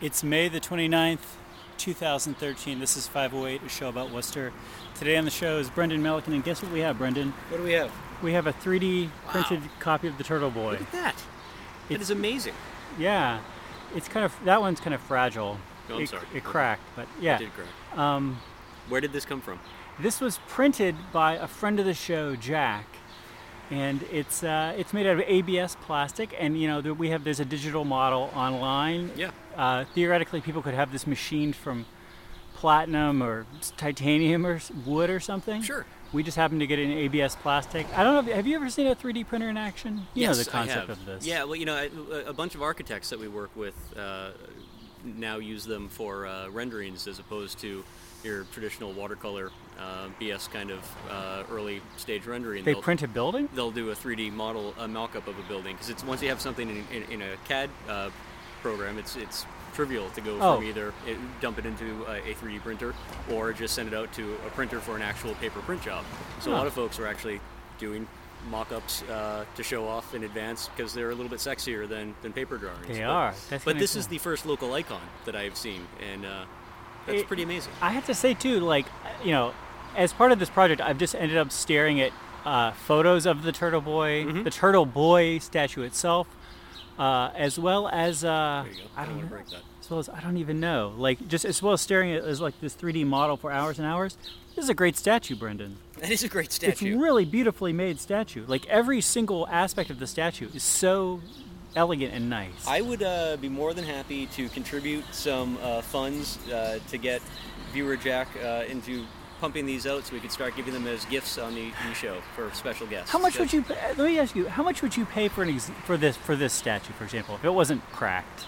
It's May the 29th, 2013. This is 508, a show about Worcester. Today on the show is Brendan Melican, and guess what we have, Brendan? What do we have? We have a 3D printed copy of the Turtle Boy. Look at that. That It's- is amazing. Yeah, it's kind of that one's kind of fragile. Oh, I'm it, sorry. It cracked, but yeah. It did crack. Um, Where did this come from? this was printed by a friend of the show, Jack, and it's uh, it's made out of ABS plastic. And you know we have there's a digital model online. Yeah. Uh, theoretically, people could have this machined from platinum or titanium or wood or something. Sure. We just happen to get an ABS plastic. I don't know. Have you ever seen a 3D printer in action? You yes, know the concept I have. of this. Yeah, well, you know, a bunch of architects that we work with uh, now use them for uh, renderings as opposed to your traditional watercolor uh, BS kind of uh, early stage rendering. They They'll- print a building. they'll do a 3D model, a mock-up of a building, because it's once you have something in, in, in a CAD uh, program, it's it's trivial to go Oh. from either it, dump it into a, a 3D printer or just send it out to a printer for an actual paper print job. So a lot of folks are actually doing mock-ups uh, to show off in advance because they're a little bit sexier than, than paper drawings. They But- are. That's but this is the first local icon that I've seen, and uh, that's It- pretty amazing. I have to say too, like you know, as part of this project, I've just ended up staring at uh, photos of the Turtle Boy, Mm-hmm. the Turtle Boy statue itself, uh, as well as uh, There you go. I I don't don't know, to break that. as well as I don't even know, like just as well as staring at as like this 3D model for hours and hours. This is a great statue, Brendan. That is a great statue. It's statue. really beautifully made statue. Like every single aspect of the statue is so elegant and nice. I would uh, be more than happy to contribute some uh, funds uh, to get viewer Jack uh, into pumping these out, so we could start giving them as gifts on the, the show for special guests. How much would you? Pay, let me ask you. How much would you pay for an ex- for this for this statue, for example, if it wasn't cracked?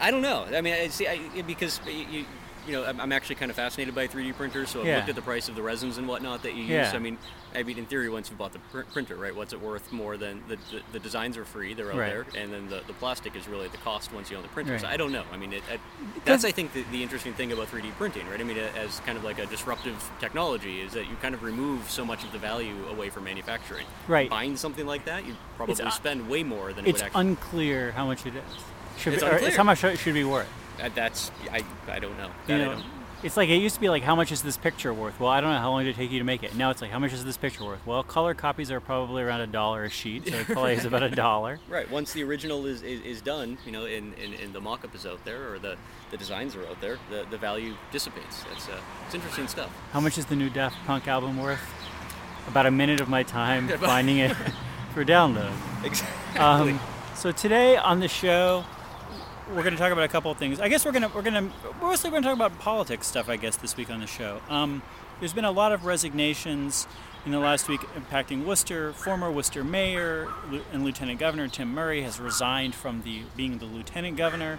I don't know. I mean, I see, I, because you, you know, I'm, I'm actually kind of fascinated by 3D printers, so I've Yeah. looked at the price of the resins and whatnot that you use. Yeah. I mean, I mean, in theory, once you bought the pr- printer, right? What's it worth more than the, the, the designs are free? They're out Right. there, and then the, the plastic is really the cost once you own the printer. So I don't know. I mean, it, I, that's I think the, the interesting thing about 3D printing, right? I mean, as kind of like a disruptive technology, is that you kind of remove so much of the value away from manufacturing. Right. Buying something like that, you probably It's spend way more than it It's would actually. unclear how much it is. Should It's be, unclear. how much it should be worth. That- that's I, I don't know. You That I know, don't- it's like it used to be like how much is this picture worth? Well, I don't know how long did it take you to make it. Now it's like how much is this picture worth? Well, color copies are probably around a dollar a sheet, so it probably is about a dollar. Right. Once the original is, is, is done, you know, and, and, and the mock-up is out there or the, the designs are out there, the, the value dissipates. That's uh, it's interesting stuff. How much is the new Daft Punk album worth? About a minute of my time finding it for download. Exactly. Um, so today on the show, we're going to talk about a couple of things. I guess we're going to we're going to we're mostly going to talk about politics stuff. I guess this week on the show. Um, there's been a lot of resignations in the last week impacting Worcester. Former Worcester mayor and Lieutenant Governor Tim Murray has resigned from the being the lieutenant governor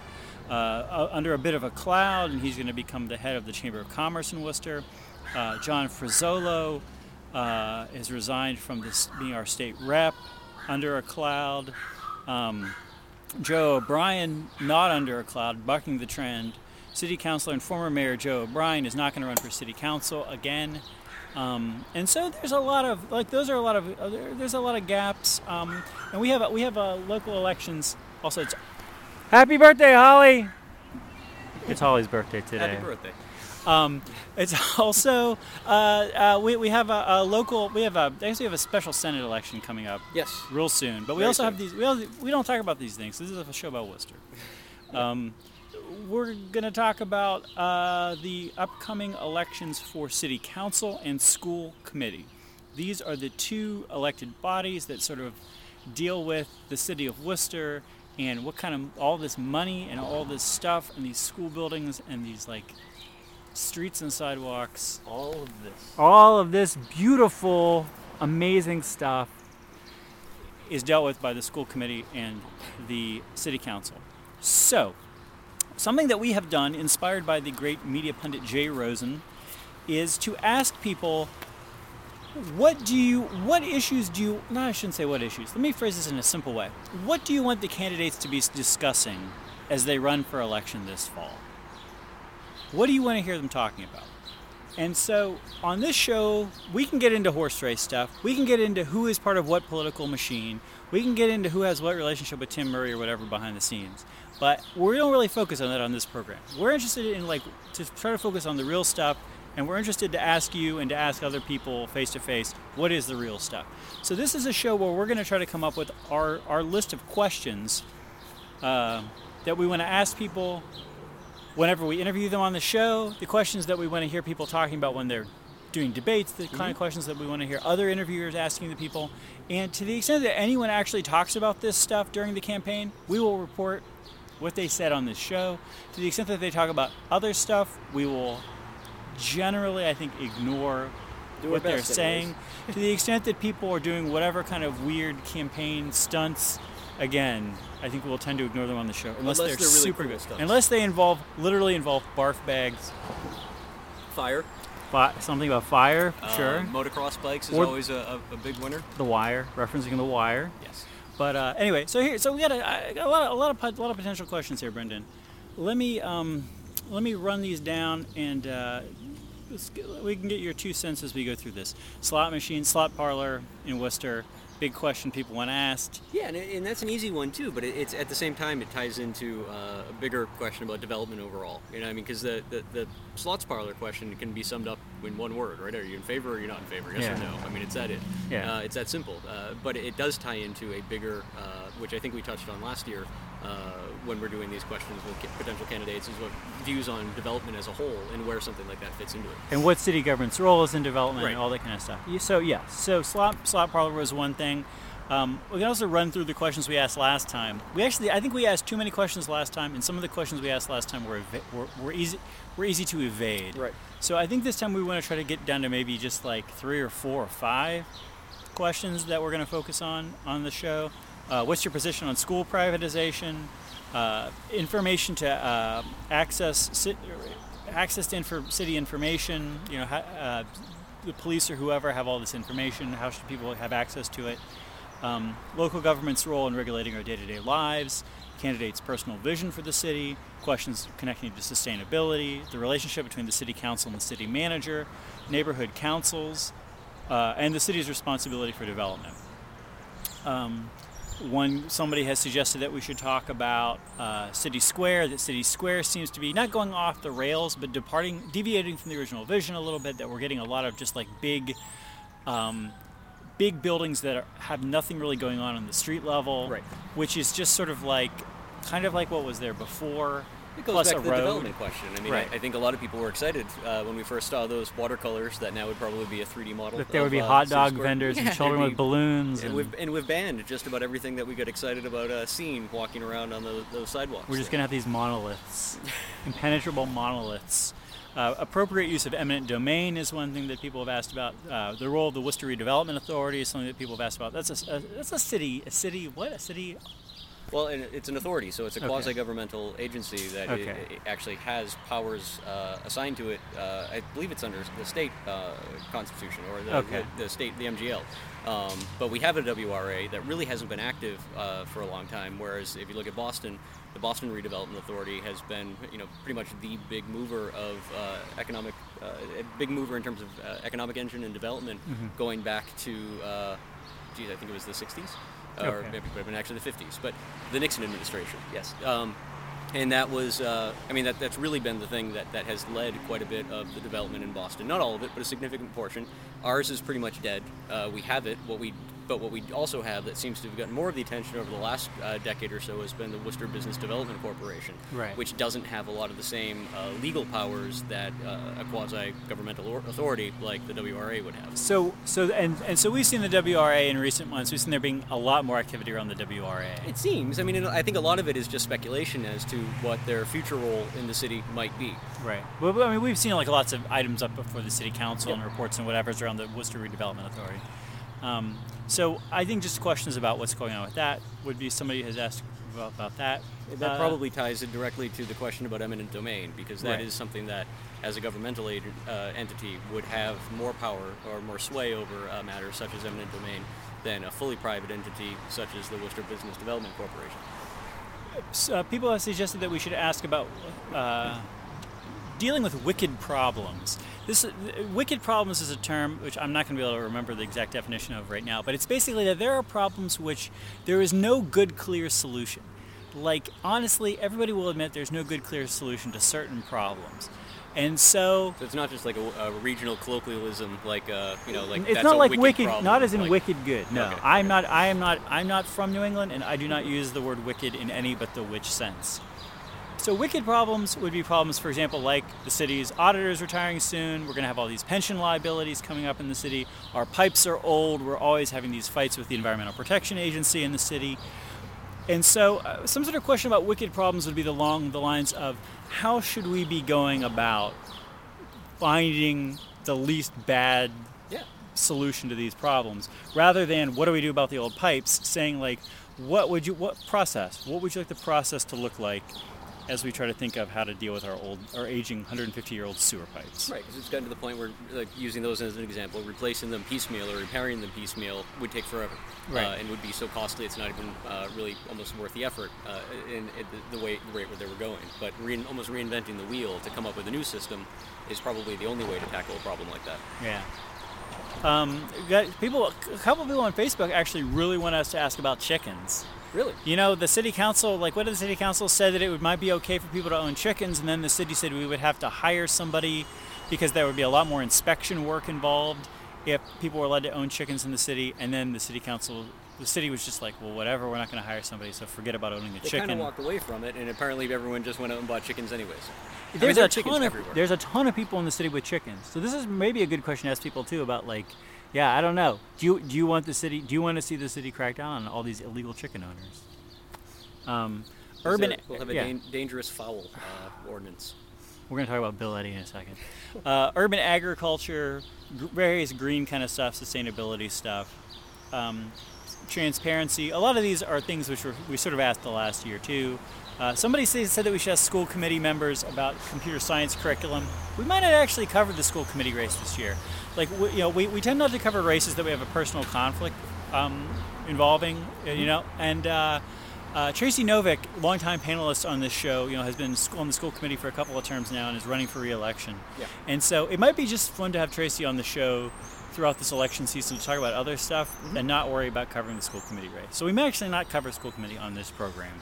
uh, under a bit of a cloud, and he's going to become the head of the Chamber of Commerce in Worcester. Uh, John Fresolo uh, has resigned from this being our state rep under a cloud. Um, Joe O'Brien, not under a cloud, bucking the trend. City councilor and former mayor Joe O'Brien is not going to run for city council again. Um, and so there's a lot of like those are a lot of uh, there- there's a lot of gaps. Um, and we have we have uh, local elections. Also, it's happy birthday, Holly. It's Holly's birthday today. Happy birthday. Um, it's also uh, uh, we, we have a, a local we have a I guess we have a special senate election coming up Yes. real soon. But we Very also soon. have these. We, also, we don't talk about these things. This is a show about Worcester. Um, we're going to talk about uh, the upcoming elections for city council and school committee. These are the two elected bodies that sort of deal with the city of Worcester and what kind of all this money and all this stuff and these school buildings and these like streets and sidewalks All of this. all of this beautiful, amazing stuff is dealt with by the school committee and the city council. So, something that we have done, inspired by the great media pundit Jay Rosen, is to ask people what do you what issues do you no i shouldn't say what issues let me phrase this in a simple way what do you want the candidates to be discussing as they run for election this fall what do you want to hear them talking about and so on this show, we can get into horse race stuff. We can get into who is part of what political machine. We can get into who has what relationship with Tim Murray or whatever behind the scenes. But we don't really focus on that on this program. We're interested in like to try to focus on the real stuff, and we're interested to ask you and to ask other people face to face what is the real stuff. So this is a show where we're going to try to come up with our our list of questions uh, that we want to ask people whenever we interview them on the show. The questions that we want to hear people talking about when they're doing debates, the kind of questions that we want to hear other interviewers asking the people. And to the extent that anyone actually talks about this stuff during the campaign, we will report what they said on this show. To the extent that they talk about other stuff, we will generally, I think, ignore Do what they're saying. to the extent that people are doing whatever kind of weird campaign stunts, again, I think we'll tend to ignore them on the show unless, Unless they're, they're really super cool good. Stuff. Unless they involve literally involve barf bags, Fire. fi- something about fire, sure. Uh, motocross bikes is Or- always a, a, a big winner. the wire, referencing the wire. Yes. But uh, anyway, so here, so we got a, a lot, of, a lot of, pot- a lot of potential questions here, Brendan. Let me, um, let me run these down, and uh, let's get- we can get your two cents as we go through this. Slot machine, slot parlor in Worcester. Big question people want asked. Yeah, and, and that's an easy one too. But it, it's at the same time it ties into uh, a bigger question about development overall. You know, what I mean, because the, the the slots parlor question can be summed up in one word, right? Are you in favor or you're not in favor? Yes Yeah. or no? I mean, it's that it. Yeah. Uh, it's that simple. Uh, but it does tie into a bigger, uh, which I think we touched on last year. Uh, when we're doing these questions with potential candidates, is what views on development as a whole and where something like that fits into it. and what city government's role is in development Right. and all that kind of stuff. So yeah, so slot slot parlor was one thing. Um, we can also run through the questions we asked last time. We actually, I think we asked too many questions last time, and some of the questions we asked last time were eva- were, were easy were easy to evade. Right. So I think this time we want to try to get down to maybe just like three or four or five questions that we're going to focus on on the show. Uh, what's your position on school privatization? Uh, information to uh, access access to city information. You know, ha- uh, the police or whoever have all this information. How should people have access to it? Um, local government's role in regulating our day-to-day lives. Candidates' personal vision for the city. Questions connecting to sustainability. The relationship between the city council and the city manager. Neighborhood councils. Uh, and the city's responsibility for development. Um, one somebody has suggested that we should talk about uh, City Square. That City Square seems to be not going off the rails, but departing, deviating from the original vision a little bit. That we're getting a lot of just like big, um, big buildings that are, have nothing really going on on the street level, Right. Which is just sort of like, kind of like what was there before. It goes plus back a to the road. development question. I mean, Right. I, I think a lot of people were excited uh, when we first saw those watercolors that now would probably be a 3D model. That there would be uh, hot dog Square. vendors Yeah, and children it'd with balloons. And And we've, and we've banned just about everything that we got excited about uh, seeing walking around on those, those sidewalks. We're just going to have these monoliths, impenetrable monoliths. Uh, appropriate use of eminent domain is one thing that people have asked about. Uh, the role of the Worcester Redevelopment Authority is something that people have asked about. That's a, a that's a city, a city, what a city. Well, and it's an authority, so it's a Okay. quasi-governmental agency that Okay. i- actually has powers uh, assigned to it. Uh, I believe it's under the state uh, constitution or the, Okay. the, the state, the MGL. Um, but we have a WRA that really hasn't been active uh, for a long time. Whereas if you look at Boston, the Boston Redevelopment Authority has been, you know, pretty much the big mover of uh, economic, uh, a big mover in terms of uh, economic engine and development, Mm-hmm. going back to, uh, geez, I think it was the 60s or Okay. maybe it could have been actually the 50s, but the Nixon administration, yes. Um, and that was, uh, I mean, that, that's really been the thing that, that has led quite a bit of the development in Boston. Not all of it, but a significant portion. Ours is pretty much dead. Uh, we have it. What we, but what we also have that seems to have gotten more of the attention over the last uh, decade or so has been the Worcester Business Development Corporation, Right. which doesn't have a lot of the same uh, legal powers that uh, a quasi-governmental or- authority like the WRA would have. So so and and so we've seen the WRA in recent months. We've seen there being a lot more activity around the WRA. It seems. I mean, I think a lot of it is just speculation as to what their future role in the city might be. Right. Well, I mean, we've seen like lots of items up before the city council and reports and whatever's around the Worcester Redevelopment Authority. Um, so I think just questions about what's going on with that would be somebody has asked about, about that. That Uh, probably ties it directly to the question about eminent domain, because that is Right. something that, as a governmental agent, uh, entity, would have more power or more sway over uh, matters such as eminent domain than a fully private entity such as the Worcester Business Development Corporation. uh, people have suggested that we should ask about uh, dealing with wicked problems. This uh, wicked problems is a term which I'm not going to be able to remember the exact definition of right now, but it's basically that there are problems which there is no good, clear solution. like honestly, everybody will admit there's no good clear solution to certain problems. And so So it's not just like a, a regional colloquialism, like uh, you know, like it's that's not a like wicked, wicked, problem. not as in like- wicked good. No, Okay, I'm okay. not. I am not. I'm not from New England, and I do not use the word wicked in any but the witch sense. So wicked problems would be problems, for example, like the city's auditors retiring soon. We're going to have all these pension liabilities coming up in the city. Our pipes are old. We're always having these fights with the Environmental Protection Agency in the city. And so, uh, some sort of question about wicked problems would be along the lines of how should we be going about finding the least bad Yeah. solution to these problems rather than what do we do about the old pipes saying like what would you what process what would you like the process to look like as we try to think of how to deal with our old our aging 150 year old sewer pipes Right, because it's gotten to the point where, like, using those as an example, replacing them piecemeal or repairing them piecemeal would take forever, Right. uh, and would be so costly it's not even uh, really almost worth the effort uh, in, in the, the way the rate where they were going. But re- almost reinventing the wheel to come up with a new system is probably the only way to tackle a problem like that. yeah um, got people a couple of people on facebook actually really want us to ask about chickens Really? You know, the city council, like, what did the city council said that it would, might be okay for people to own chickens, and then the city said we would have to hire somebody because there would be a lot more inspection work involved if people were allowed to own chickens in the city. And then the city council, the city was just like, well, whatever, we're not going to hire somebody, so forget about owning a They chicken. They kind of walked away from it, and apparently everyone just went out and bought chickens anyways. I mean, there's a ton of everywhere. there's a ton of people in the city with chickens. So this is maybe a good question to ask people too about like, yeah, I don't know. Do you do you want the city? Do you want to see the city crack down on all these illegal chicken owners? Um, urban. there- we'll have a yeah. dan- dangerous fowl uh, ordinance. We're going to talk about Bill Eddy in a second. Uh, urban agriculture, gr- various green kind of stuff, sustainability stuff, um, transparency. A lot of these are things which were, we sort of asked the last year too. Uh, somebody said that we should ask school committee members about computer science curriculum. We might not actually cover the school committee race this year. Like we, you know, we, we tend not to cover races that we have a personal conflict um, involving. uh, You know, and uh, uh, Tracy Novick, longtime panelist on this show, you know, has been on the school committee for a couple of terms now and is running for re-election. Yeah. And so it might be just fun to have Tracy on the show throughout this election season to talk about other stuff and not worry about covering the school committee race. So we may actually not cover school committee on this program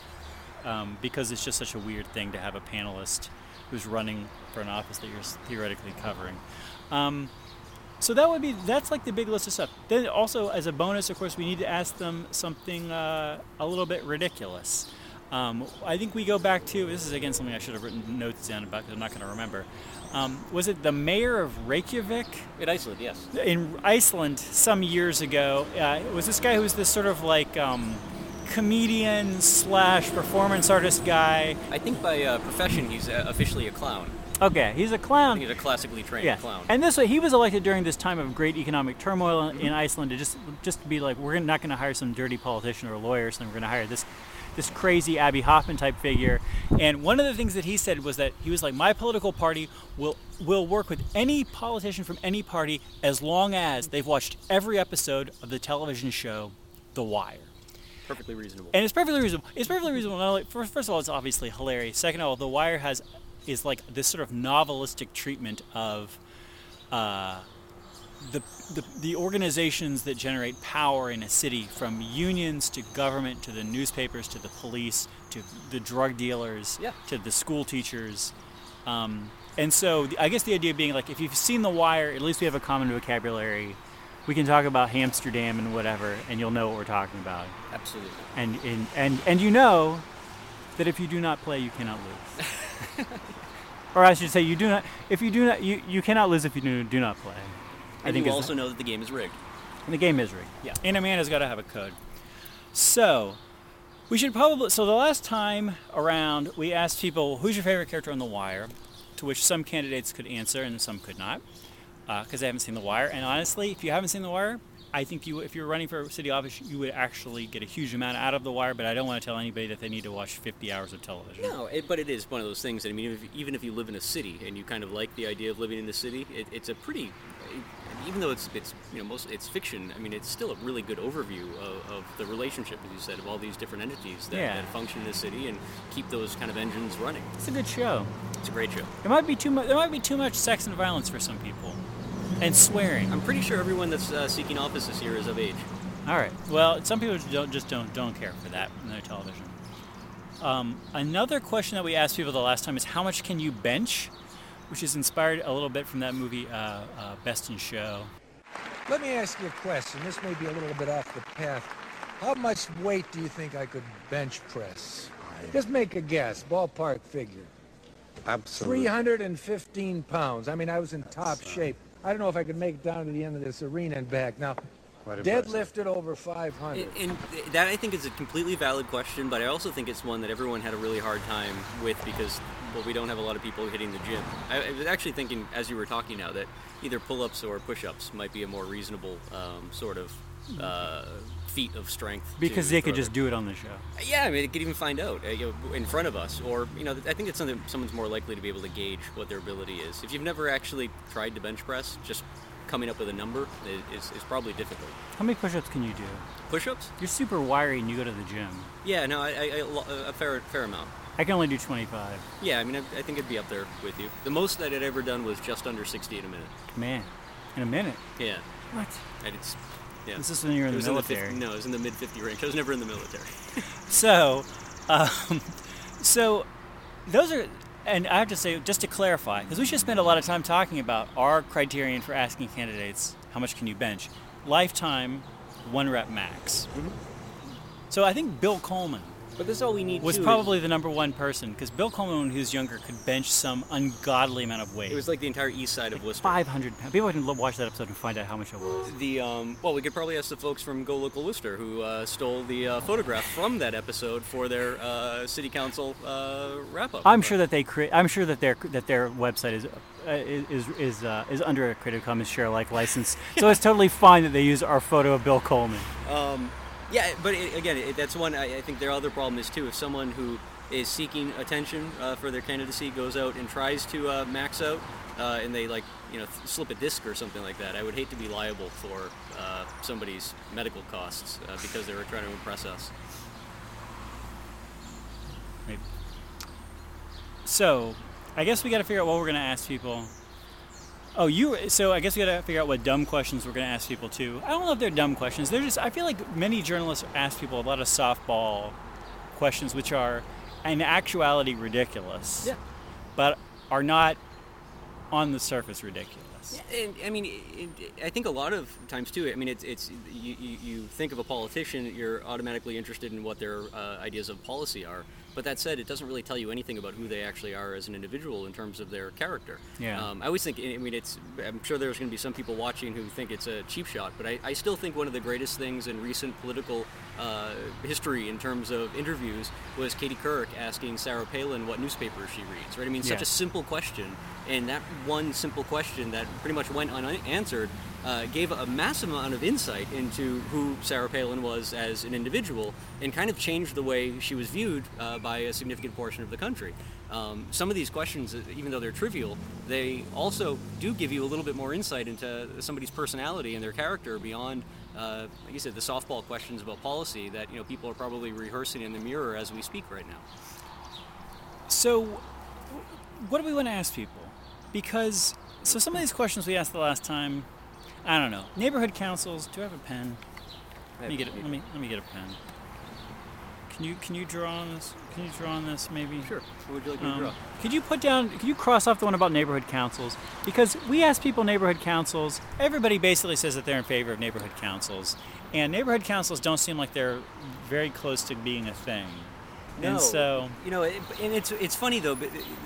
um, because it's just such a weird thing to have a panelist who's running for an office that you're theoretically covering. Um, so that would be that's like the big list of stuff. Then also as a bonus, of course, we need to ask them something uh, a little bit ridiculous. Um, I think we go back to this is again something I should have written notes down about because I'm not going to remember. Um, was it the mayor of Reykjavik In Iceland, yes. in Iceland some years ago? Uh, it was this guy who was this sort of like um, comedian slash performance artist guy. I think by uh, profession he's uh, officially a clown. Okay, he's a clown. he's a classically trained Yeah, clown. and this way he was elected during this time of great economic turmoil in Iceland to just just to be like we're not going to hire some dirty politician or lawyer, so we're going to hire this this crazy Abbie Hoffman type figure. And one of the things that he said was that he was like my political party will will work with any politician from any party as long as they've watched every episode of the television show The Wire. Perfectly reasonable. And it's perfectly reasonable. It's perfectly reasonable. Not only, first, first of all, it's obviously hilarious. Second of all, The Wire has is like this sort of novelistic treatment of uh, the, the the organizations that generate power in a city, from unions to government to the newspapers to the police to the drug dealers Yeah. to the school teachers. Um, and so, the, I guess the idea being like, if you've seen The Wire, at least we have a common vocabulary. We can talk about Amsterdam and whatever, and you'll know what we're talking about Absolutely. and and and, and you know that if you do not play, you cannot lose. or I should say, you do not. If you do not, you, you cannot lose if you do, do not play. I And think you is also know that the game is rigged. and the game is rigged. Yeah. And a man has got to have a code. So, we should probably. So the last time around, we asked people, "Who's your favorite character on The Wire?" To which some candidates could answer and some could not, uh, because they haven't seen The Wire. And honestly, if you haven't seen The Wire, I think you, if you're running for city office, you would actually get a huge amount out of The Wire. But I don't want to tell anybody that they need to watch 50 hours of television. No, it, but it is one of those things. That, I mean, if, even if you live in a city and you kind of like the idea of living in the city, it, it's a pretty, even though it's it's you know most it's fiction. I mean, it's still a really good overview of, of the relationship, as you said, of all these different entities that, Yeah. that function in the city and keep those kind of engines running. It's a good show. It's a great show. There might be too much. There might be too much sex and violence for some people, and swearing. I'm pretty sure everyone that's uh, seeking office this year is of age. All right. Well, some people don't just don't don't care for that in their television. Um, another question that we asked people the last time is how much can you bench, which is inspired a little bit from that movie uh, uh, Best in Show. Let me ask you a question. This may be a little bit off the path. How much weight do you think I could bench press? Just make a guess, ballpark figure. Absolutely. 315 pounds. I mean, I was in top shape. I don't know if I could make it down to the end of this arena and back. Now, deadlifted over 500. And, and that I think is a completely valid question, but I also think it's one that everyone had a really hard time with because well, we don't have a lot of people hitting the gym. I, I was actually thinking as you were talking now that either pull-ups or push-ups might be a more reasonable um, sort of uh, feat of strength. Because they could just do it on the show. Yeah, I mean, they could even find out uh, you know, in front of us, or you know, I think it's something someone's more likely to be able to gauge what their ability is. If you've never actually tried to bench press, just coming up with a number is, is probably difficult. How many push-ups can you do? Push-ups? You're super wiry and you go to the gym. Yeah, no, I, I, a fair fair amount. I can only do 25. Yeah, I mean, I, I think it'd be up there with you. The most that I'd ever done was just under 60 in a minute. Man, in a minute. Yeah, What? and it's yeah. This is when you're in it the military. In the 50, no, it was in the mid 50 range. I was never in the military. So, um, so those are, and I have to say, just to clarify, because we should spend a lot of time talking about our criterion for asking candidates how much can you bench, lifetime, one rep max. Mm-hmm. So I think Bill Coleman But this is all we need. was is- probably the number one person because Bill Coleman, when he was younger, could bench some ungodly amount of weight. It was like the entire east side of Worcester. 500 pounds. People can watch that episode and find out how much it was. The um, well, we could probably ask the folks from Go Local Worcester who uh, stole the uh, photograph from that episode for their uh, city council uh, wrap up. I'm sure that they create. I'm sure that their that their website is uh, is is uh, is under a Creative Commons share like license, so it's totally fine that they use our photo of Bill Coleman. Um, yeah, but it, again, it, that's one. I, I think their other problem is too if someone who is seeking attention uh, for their candidacy goes out and tries to uh, max out, uh, and they like you know th- slip a disc or something like that. I would hate to be liable for uh, somebody's medical costs uh, because they were trying to impress us. So, I guess we got to figure out what we're going to ask people. Oh, you. So I guess we got to figure out what dumb questions we're going to ask people too. I don't know if they're dumb questions. They're just. I feel like many journalists ask people a lot of softball questions, which are, in actuality, ridiculous. Yeah. But are not on the surface ridiculous. Yeah, And, I mean, it, I think a lot of times too. I mean, it's it's you, you, you think of a politician, you're automatically interested in what their uh, ideas of policy are. But that said, it doesn't really tell you anything about who they actually are as an individual in terms of their character. Yeah. Um, I always think. I mean, it's. I'm sure there's going to be some people watching who think it's a cheap shot, but I, I still think one of the greatest things in recent political uh, history in terms of interviews was Katie Couric asking Sarah Palin what newspaper she reads. Right. I mean, such a simple question, and that one simple question that pretty much went unanswered uh, gave a massive amount of insight into who Sarah Palin was as an individual, and kind of changed the way she was viewed uh, by a significant portion of the country. Um, some of these questions, uh, even though they're trivial, they also do give you a little bit more insight into somebody's personality and their character beyond, uh, like you said, the softball questions about policy that you know people are probably rehearsing in the mirror as we speak right now. So, what do we want to ask people? Because so some of these questions we asked the last time, I don't know. Neighborhood councils. Do I have a pen? Let me get it. Let me let me get a pen. Can you can you draw on this? Can you draw on this maybe? Sure. What would you like me to Um, draw? could you put down? Could you cross off the one about neighborhood councils? Because we ask people neighborhood councils. Everybody basically says that they're in favor of neighborhood councils, and neighborhood councils don't seem like they're very close to being a thing. No. And so you know, it, and it's it's funny though,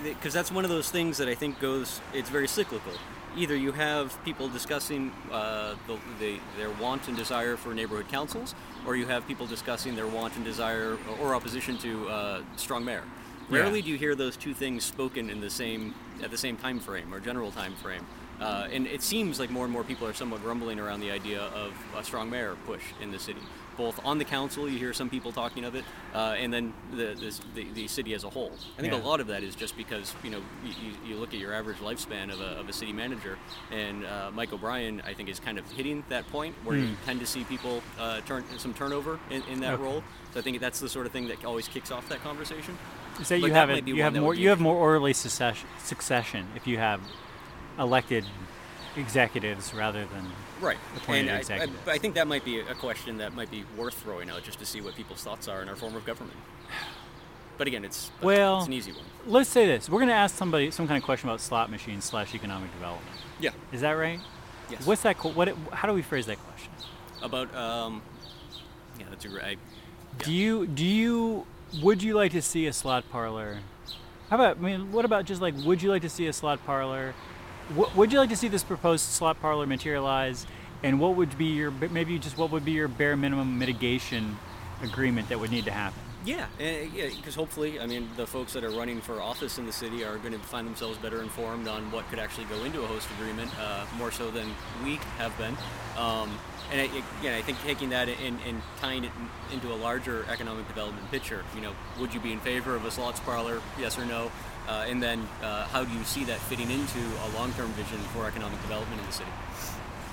because that's one of those things that I think goes. It's very cyclical. Either you have people discussing uh, the, the, their want and desire for neighborhood councils, or you have people discussing their want and desire or opposition to uh, strong mayor. Yeah. Rarely do you hear those two things spoken in the same at the same time frame or general time frame. Uh, and it seems like more and more people are somewhat grumbling around the idea of a strong mayor push in the city. Both on the council, you hear some people talking of it, uh, and then the, this, the the city as a whole. I think Yeah. a lot of that is just because you know you, you- you look at your average lifespan of a, of a city manager, and uh, Mike O'Brien I think is kind of hitting that point where you tend to see people uh, turn some turnover in, in that Okay. role. So I think that's the sort of thing that always kicks off that conversation. So you But that have it, you have more you have more orderly succession, succession if you have elected executives rather than Right. appointed and I, I. I think that might be a question that might be worth throwing out just to see what people's thoughts are in our form of government. But again, it's Well- it's an easy one. Let's say this: we're going to ask somebody some kind of question about slot machines slash economic development. Yeah. Is that right? Yes. What's that? co- What? How do we phrase that question? about? Um, yeah, that's a great. Do you do you would you like to see a slot parlor? How about I mean, what about just like would you like to see a slot parlor? What, would you like to see this proposed slot parlor materialize? And what would be your maybe just what would be your bare minimum mitigation agreement that would need to happen? Yeah, and, yeah, because hopefully, I mean, the folks that are running for office in the city are going to find themselves better informed on what could actually go into a host agreement, uh, more so than we have been. Um, and again, I think taking that and, and tying it into a larger economic development picture, you know, would you be in favor of a slots parlor, yes or no? Uh, and then uh, how do you see that fitting into a long-term vision for economic development in the city?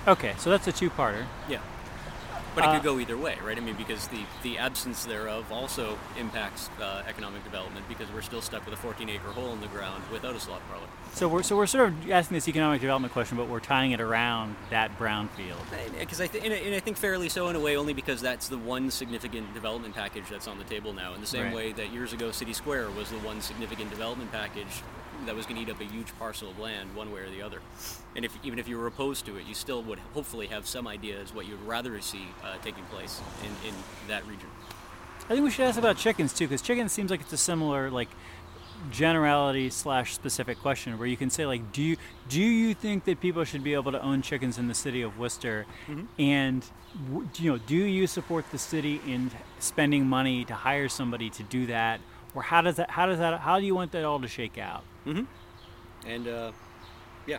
Okay, so that's a two-parter. Yeah. But it Uh, could go either way, right? I mean, because the, the absence thereof also impacts uh, economic development because we're still stuck with a 14 acre hole in the ground without a slot parlor. So we're so we're sort of asking this economic development question, but we're tying it around that brownfield. Because I, th- and I and I think fairly so in a way, only because that's the one significant development package that's on the table now. In the same Right. way that years ago, City Square was the one significant development package that was going to eat up a huge parcel of land, one way or the other. And if even if you were opposed to it, you still would hopefully have some idea as what you'd rather see uh, taking place in, in that region. I think we should ask about chickens too, because chickens seems like it's a similar like generality slash specific question where you can say like, do you do you think that people should be able to own chickens in the city of Worcester, and w- do you know do you support the city in spending money to hire somebody to do that, or how does that how does that how do you want that all to shake out? Mm-hmm. And uh, yeah,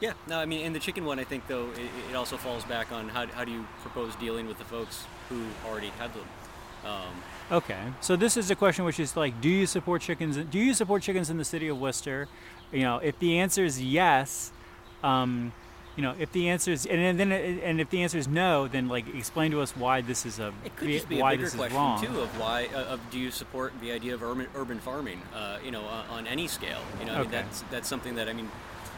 yeah. No, I mean, in the chicken one, I think though it, it also falls back on how, how do you propose dealing with the folks who already have them. Um, Okay, so this is a question which is like, do you support chickens? Do you support chickens in the city of Worcester? You know, if the answer is yes, um, you know, if the answer is and then and if the answer is no, then like explain to us why this is a it could just be a bigger this is question wrong. too of why uh, of do you support the idea of urban urban farming? Uh, you know, on, on any scale. You know, I mean, that's that's something that I mean.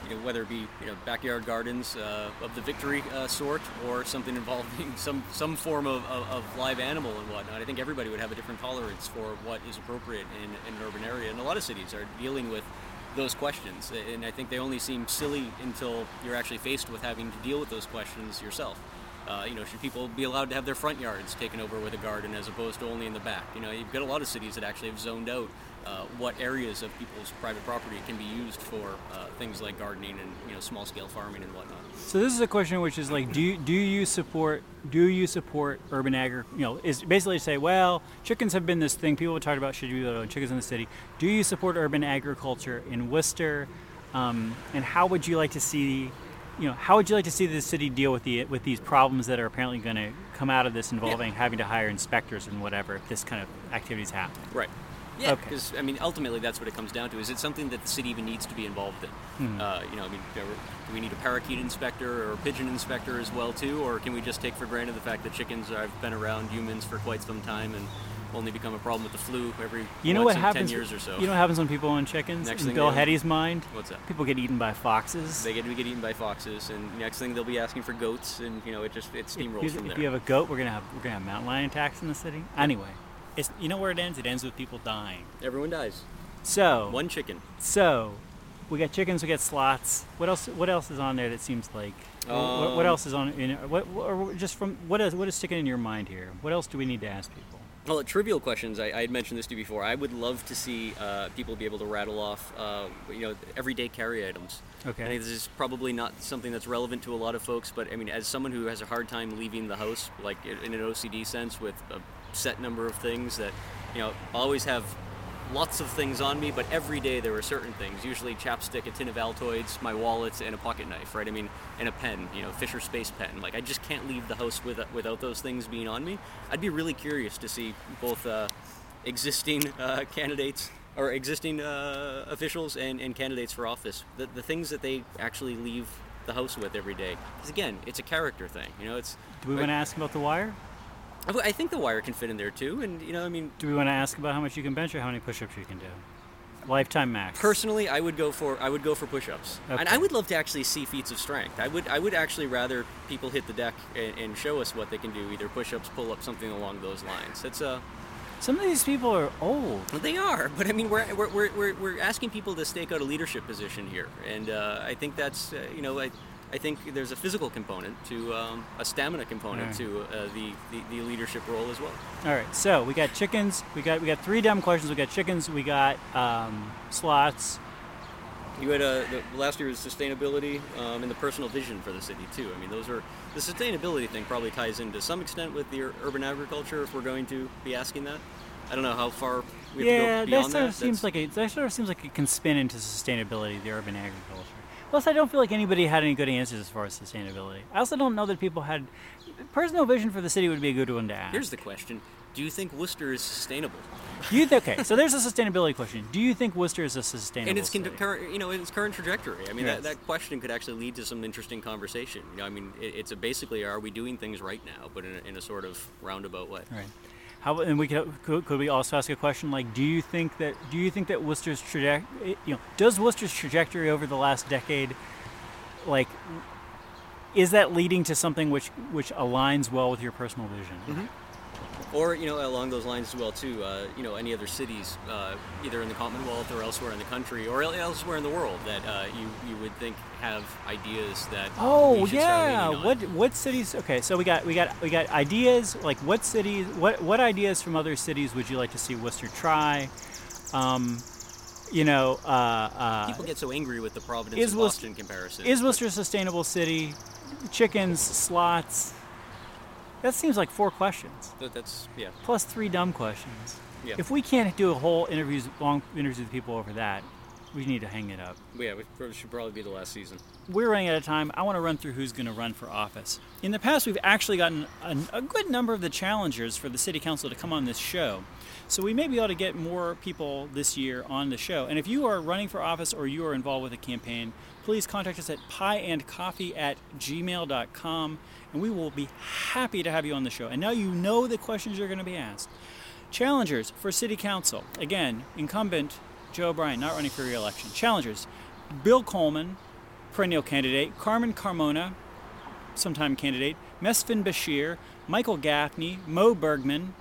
You know, whether it be you know backyard gardens uh, of the victory uh, sort or something involving some some form of, of, of live animal and whatnot, I think everybody would have a different tolerance for what is appropriate in, in an urban area. And a lot of cities are dealing with those questions, and I think they only seem silly until you're actually faced with having to deal with those questions yourself. Uh, you know, should people be allowed to have their front yards taken over with a garden as opposed to only in the back? You know, you've got a lot of cities that actually have zoned out uh, what areas of people's private property can be used for uh, things like gardening and you know small-scale farming and whatnot. So this is a question which is like, do you, do you support do you support urban agri? You know, is basically say, well, chickens have been this thing people have talked about. Should you own chickens in the city? Do you support urban agriculture in Worcester? Um, and how would you like to see, you know, how would you like to see the city deal with the with these problems that are apparently going to come out of this involving having to hire inspectors and whatever if this kind of activities happen? Right. Yeah, Okay. because I mean, ultimately, that's what it comes down to. Is it something that the city even needs to be involved in? Uh, you know, I mean, do we need a parakeet inspector or a pigeon inspector as well too, or can we just take for granted the fact that chickens have been around humans for quite some time and only become a problem with the flu every You know what happens? ten years or so? You know what happens when people own chickens? Next in thing Bill Eddy's mind, What's that? people get eaten by foxes. They get we get eaten by foxes, and next thing they'll be asking for goats, and you know it just it steamrolls if, from if there. you have a goat, we're gonna have we're gonna have mountain lion attacks in the city. Anyway, it's you know where it ends. It ends with people dying. Everyone dies. So One chicken. so we got chickens, we got slots. What else? What else is on there that seems like? or what, what Um, else is on? In, what or just from what is what is sticking in your mind here? What else do we need to ask people? Well, trivial questions. I, I had mentioned this to you before. I would love to see uh, people be able to rattle off, uh, you know, everyday carry items. Okay. I think this is probably not something that's relevant to a lot of folks, but I mean, as someone who has a hard time leaving the house, like in an OCD sense, with a set number of things that, you know, always have lots of things on me, but every day there are certain things. Usually chapstick, a tin of Altoids, my wallet, and a pocket knife, right? I mean, and a pen, you know, Fisher Space pen. Like I just can't leave the house with, without those things being on me. I'd be really curious to see both uh, existing uh, candidates or existing uh, officials and, and candidates for office, the, the things that they actually leave the house with every day. Because again, it's a character thing. You know, it's. Do we like- want to ask about the wire? I think the wire can fit in there too, and you know, I mean, Do we want to ask about how much you can bench or how many push-ups you can do? Lifetime max. Personally, I would go for I would go for push-ups, and I would love to actually see feats of strength. I would I would actually rather people hit the deck and, and show us what they can do, either push-ups, pull-ups, something along those lines. It's a Some of these people are old. They are, but I mean, we're, we're, we're, we're, we're asking people to stake out a leadership position here, and uh, I think that's uh, you know I, I think there's a physical component to um, a stamina component Right. to uh, the, the the leadership role as well. All right, so we got chickens. We got we got three dumb questions. We got chickens. We got um, slots. You had uh, the, last year was sustainability um, and the personal vision for the city too. I mean, those are the sustainability thing probably ties in to some extent with the ur- urban agriculture if we're going to be asking that. I don't know how far we have yeah, to go that beyond sort that. of seems That's- like a, that sort of seems like it can spin into sustainability, the urban agriculture. Plus, I don't feel like anybody had any good answers as far as sustainability. I also don't know that people had personal vision for the city would be a good one to ask. Here's the question: Do you think Worcester is sustainable? You th- okay, so there's a sustainability question. Do you think Worcester is a sustainable And its city? current, you know, its current trajectory. I mean, Yes. that, that question could actually lead to some interesting conversation. You know, I mean, it, it's a basically, are we doing things right now, but in a, in a sort of roundabout way. Right. How and we could, could could we also ask a question like do you think that do you think that Worcester's trajectory you know does Worcester's trajectory over the last decade like is that leading to something which which aligns well with your personal vision? Mm-hmm. Or you know, along those lines as well too. Uh, you know, any other cities, uh, either in the Commonwealth or elsewhere in the country or elsewhere in the world that uh, you you would think have ideas that Oh we should start yeah. What what cities? Okay, so we got we got we got ideas like what cities? What what ideas from other cities would you like to see Worcester try? Um, you know, uh, uh, People get so angry with the Providence is and Worcester- Boston comparison. Is Worcester a sustainable city? Chickens, slots. That seems like four questions that- that's yeah. plus three dumb questions. Yeah. If we can't do a whole interviews, long interviews with people over that, we need to hang it up. Yeah, it should probably be the last season. We're running out of time. I want to run through who's going to run for office. In the past, we've actually gotten a, a good number of the challengers for the city council to come on this show. So we may be able to get more people this year on the show. And if you are running for office or you are involved with a campaign, please contact us at pieandcoffee at gmail.com and we will be happy to have you on the show. And now you know the questions you're going to be asked. Challengers for city council. Again, incumbent Joe O'Brien, not running for re-election. Challengers, Bill Coleman, perennial candidate, Carmen Carmona, sometime candidate, Mesfin Bashir, Michael Gaffney, Mo Bergman,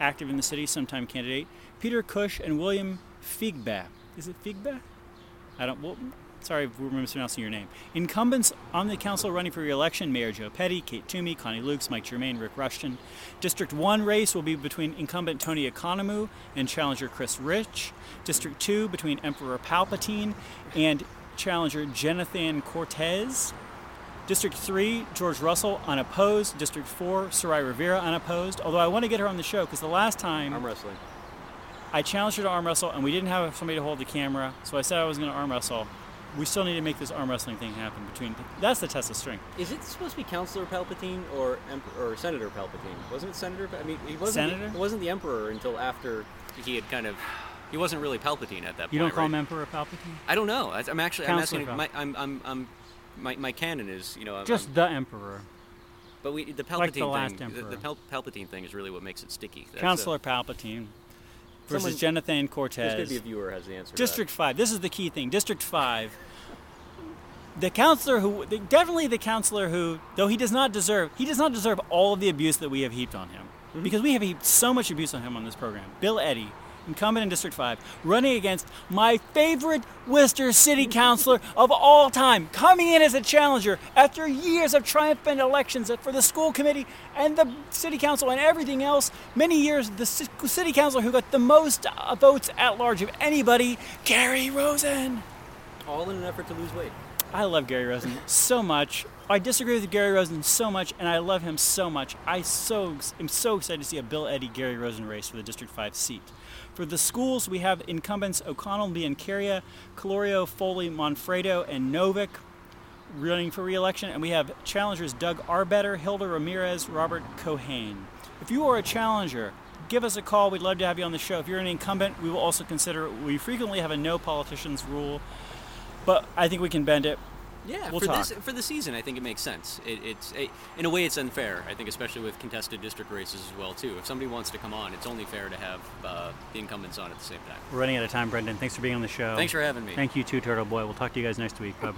active in the city, sometime candidate, Peter Cush, and William Figba. Is it Figba? I don't. Well, sorry if we're mispronouncing your name. Incumbents on the council running for re-election: Mayor Joe Petty, Kate Toomey, Konnie Lukes, Mike Germain, Rick Rushton. District one race will be between incumbent Tony Economou and challenger Chris Rich. District two between Emperor Palpatine and challenger Jonathan Cortez. District 3, George Russell, unopposed. District 4, Sarai Rivera, unopposed. Although I want to get her on the show because the last time Arm wrestling. I challenged her to arm wrestle and we didn't have somebody to hold the camera, so I said I was going to arm wrestle. We still need to make this arm wrestling thing happen between. That's the test of strength. Is it supposed to be Councilor Palpatine or Emperor, or Senator Palpatine? Wasn't it Senator? I mean, he wasn't. Senator? The, wasn't the Emperor until after he had kind of. He wasn't really Palpatine at that point. You don't call him? Emperor Palpatine? I don't know. I'm actually. I'm asking. My, I'm. I'm. I'm. My, my canon is, you know, I'm, Just I'm- the Emperor. but we the Palpatine like the last thing, Emperor. the Pal- Palpatine thing is really what makes it sticky. That's, Counselor Palpatine versus Someone- Jonathan There's Cortez. to be a viewer has the answer. District 5. This is the key thing. District 5. The counselor who, definitely the counselor who, though he does not deserve, he does not deserve all of the abuse that we have heaped on him. Mm-hmm. Because we have heaped so much abuse on him on this program. Bill Eddy, incumbent in District 5, running against my favorite Worcester City Councilor of all time, coming in as a challenger after years of triumphant elections for the school committee and the City Council and everything else. Many years, the City Councilor who got the most uh, votes at large of anybody, Gary Rosen. all in an effort to lose weight. I love Gary Rosen so much. I disagree with Gary Rosen so much, and I love him so much. I so am so excited to see a Bill Eddy Gary Rosen race for the District 5 seat. For the schools, we have incumbents O'Connell, Biancheria, Colorio, Foley, Monfredo, and Novick running for re-election, and we have challengers Doug Arbetter, Hilda Ramirez, Robert Cohane. If you are a challenger, give us a call. We'd love to have you on the show. If you're an incumbent, we will also consider. We frequently have a no politicians rule, but I think we can bend it. Yeah, We'll for talk. this for the season, I think it makes sense. It, it's a, in a way, it's unfair. I think, especially with contested district races as well too. If somebody wants to come on, it's only fair to have uh, the incumbents on at the same time. We're running out of time, Brendan. Thanks for being on the show. Thanks for having me. Thank you too, Turtle Boy. We'll talk to you guys next week. Bye bye.